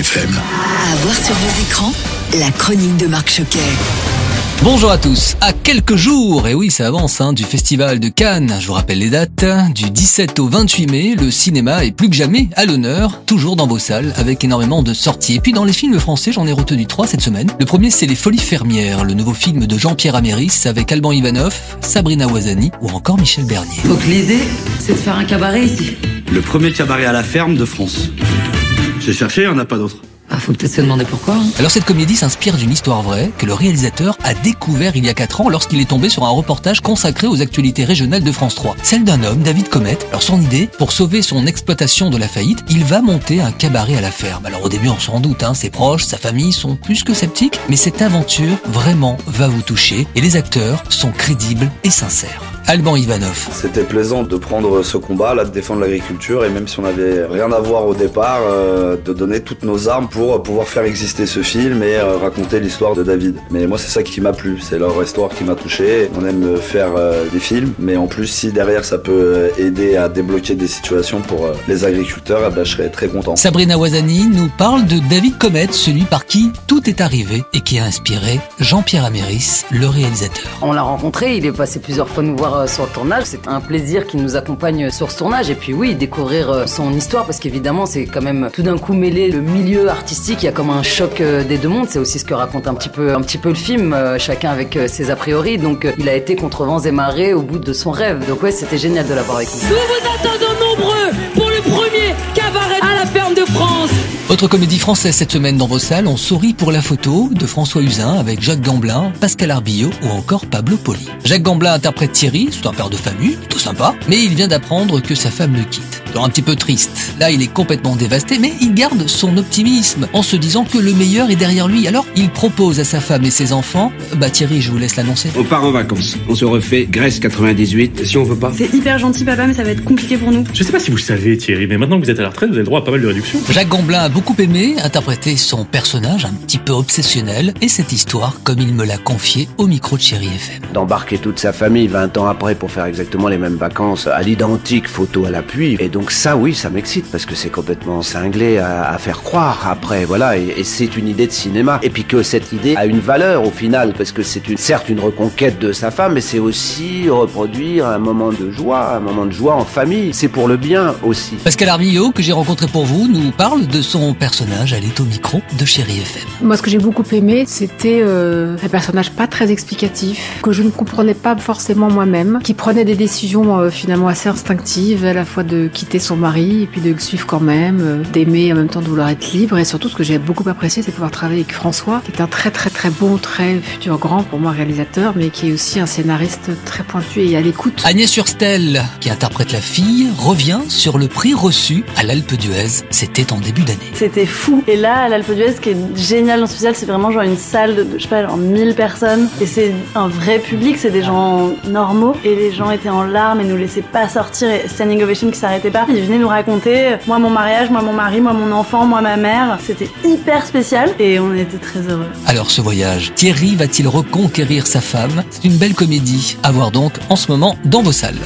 FM. À voir sur vos écrans, la chronique de Marc Choquet. Bonjour à tous. À quelques jours, et oui, ça avance, hein, du festival de Cannes. Je vous rappelle les dates. Du 17 au 28 mai, le cinéma est plus que jamais à l'honneur, toujours dans vos salles, avec énormément de sorties. Et puis dans les films français, j'en ai retenu trois cette semaine. Le premier, c'est Les Folies Fermières, le nouveau film de Jean-Pierre Améris avec Alban Ivanov, Sabrina Ouazani ou encore Michel Bernier. Donc l'idée, c'est de faire un cabaret ici. Le premier cabaret à la ferme de France. J'ai cherché, il n'y en a pas d'autre. Ah, faut peut-être se demander pourquoi. hein. Alors cette comédie s'inspire d'une histoire vraie que le réalisateur a découvert il y a 4 ans lorsqu'il est tombé sur un reportage consacré aux actualités régionales de France 3. Celle d'un homme, David Comet. Alors son idée, pour sauver son exploitation de la faillite, il va monter un cabaret à la ferme. Alors au début on s'en doute, hein, ses proches, sa famille sont plus que sceptiques, mais cette aventure vraiment va vous toucher et les acteurs sont crédibles et sincères. Alban Ivanov. C'était plaisant de prendre ce combat, là, de défendre l'agriculture, et même si on n'avait rien à voir au départ, euh, de donner toutes nos armes pour pouvoir faire exister ce film et euh, raconter l'histoire de David. Mais moi, c'est ça qui m'a plu, c'est leur histoire qui m'a touché. On aime faire euh, des films, mais en plus, si derrière ça peut euh, aider à débloquer des situations pour euh, les agriculteurs, eh ben, je serais très content. Sabrina Ouazani nous parle de David Comet, celui par qui tout est arrivé et qui a inspiré Jean-Pierre Améris, le réalisateur. On l'a rencontré, il est passé plusieurs fois nous voir euh, sur le tournage. C'est un plaisir qu'il nous accompagne sur ce tournage. Et puis oui, découvrir euh, son histoire, parce qu'évidemment, c'est quand même tout d'un coup mêler le milieu artistique. Il y a comme un choc euh, des deux mondes. C'est aussi ce que raconte un petit peu, un petit peu le film, euh, chacun avec euh, ses a priori. Donc euh, il a été contre vents et marées au bout de son rêve. Donc ouais, c'était génial de l'avoir avec nous. Nous vous attendons nombreux pour le premier Autre comédie française cette semaine dans vos salles, on sourit pour la photo de François Usain avec Jacques Gamblin, Pascal Arbillot ou encore Pablo Poli. Jacques Gamblin interprète Thierry, c'est un père de famille, tout sympa, mais il vient d'apprendre que sa femme le quitte. Un petit peu triste. Là, il est complètement dévasté, mais il garde son optimisme en se disant que le meilleur est derrière lui. Alors, il propose à sa femme et ses enfants, bah Thierry, je vous laisse l'annoncer. On part en vacances. On se refait Grèce 98. Si on veut pas. C'est hyper gentil papa, mais ça va être compliqué pour nous. Je sais pas si vous le savez, Thierry, mais maintenant que vous êtes à la retraite, vous avez le droit à pas mal de réductions. Jacques Gamblin a beaucoup aimé interpréter son personnage un petit peu obsessionnel et cette histoire comme il me l'a confié au micro de Chéri FM. D'embarquer toute sa famille 20 ans après pour faire exactement les mêmes vacances à l'identique, photo à l'appui. Et donc ça, oui, ça m'excite parce que c'est complètement cinglé à, à faire croire après, voilà. Et, et c'est une idée de cinéma. Et puis que cette idée a une valeur au final parce que c'est une, certes une reconquête de sa femme, mais c'est aussi reproduire un moment de joie, un moment de joie en famille. C'est pour le bien aussi. Pascal Arbillot, que j'ai rencontré pour vous, nous parle de son personnage. Elle est au micro de Chéri FM. Moi, ce que j'ai beaucoup aimé, c'était euh, un personnage pas très explicatif, que je ne comprenais pas forcément moi-même, qui prenait des décisions euh, finalement assez instinctives, à la fois de quitter son mari et puis de le suivre quand même, euh, d'aimer en même temps de vouloir être libre. Et surtout, ce que j'ai beaucoup apprécié, c'est de pouvoir travailler avec François, qui est un très très très bon, très futur grand pour moi réalisateur, mais qui est aussi un scénariste très pointu et à l'écoute. Agnès Surstel, qui interprète la fille, revient sur le prix reçu à l'Alpe d'Huez. C'était en début d'année. C'était fou. Et là, à l'Alpe d'Huez, ce qui est génial dans ce festival, c'est vraiment genre une salle de, je sais pas, genre 1000 personnes. Et c'est un vrai public, c'est des gens normaux. Et les gens étaient en larmes et nous laissaient pas sortir. Et standing ovation qui s'arrêtait pas. Ils venaient nous raconter, moi mon mariage, moi mon mari, moi mon enfant, moi ma mère. C'était hyper spécial. Et on était très heureux. Alors ce voyage, Thierry va-t-il reconquérir sa femme? C'est une belle comédie à voir donc en ce moment dans vos salles.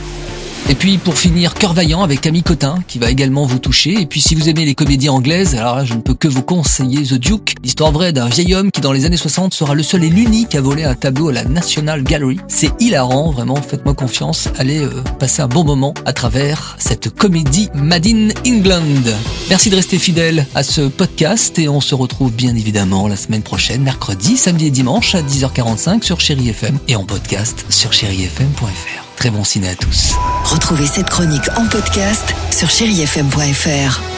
Et puis pour finir, Cœur Vaillant avec Camille Cotin qui va également vous toucher. Et puis si vous aimez les comédies anglaises, alors là je ne peux que vous conseiller The Duke, l'histoire vraie d'un vieil homme qui dans les années 60 sera le seul et l'unique à voler un tableau à la National Gallery. C'est hilarant, vraiment, faites-moi confiance, allez euh, passer un bon moment à travers cette comédie Made in England. Merci de rester fidèle à ce podcast et on se retrouve bien évidemment la semaine prochaine, mercredi, samedi et dimanche à 10h45 sur Chéri FM et en podcast sur chérifm.fr. Très bon ciné à tous. Retrouvez cette chronique en podcast sur chérifm.fr.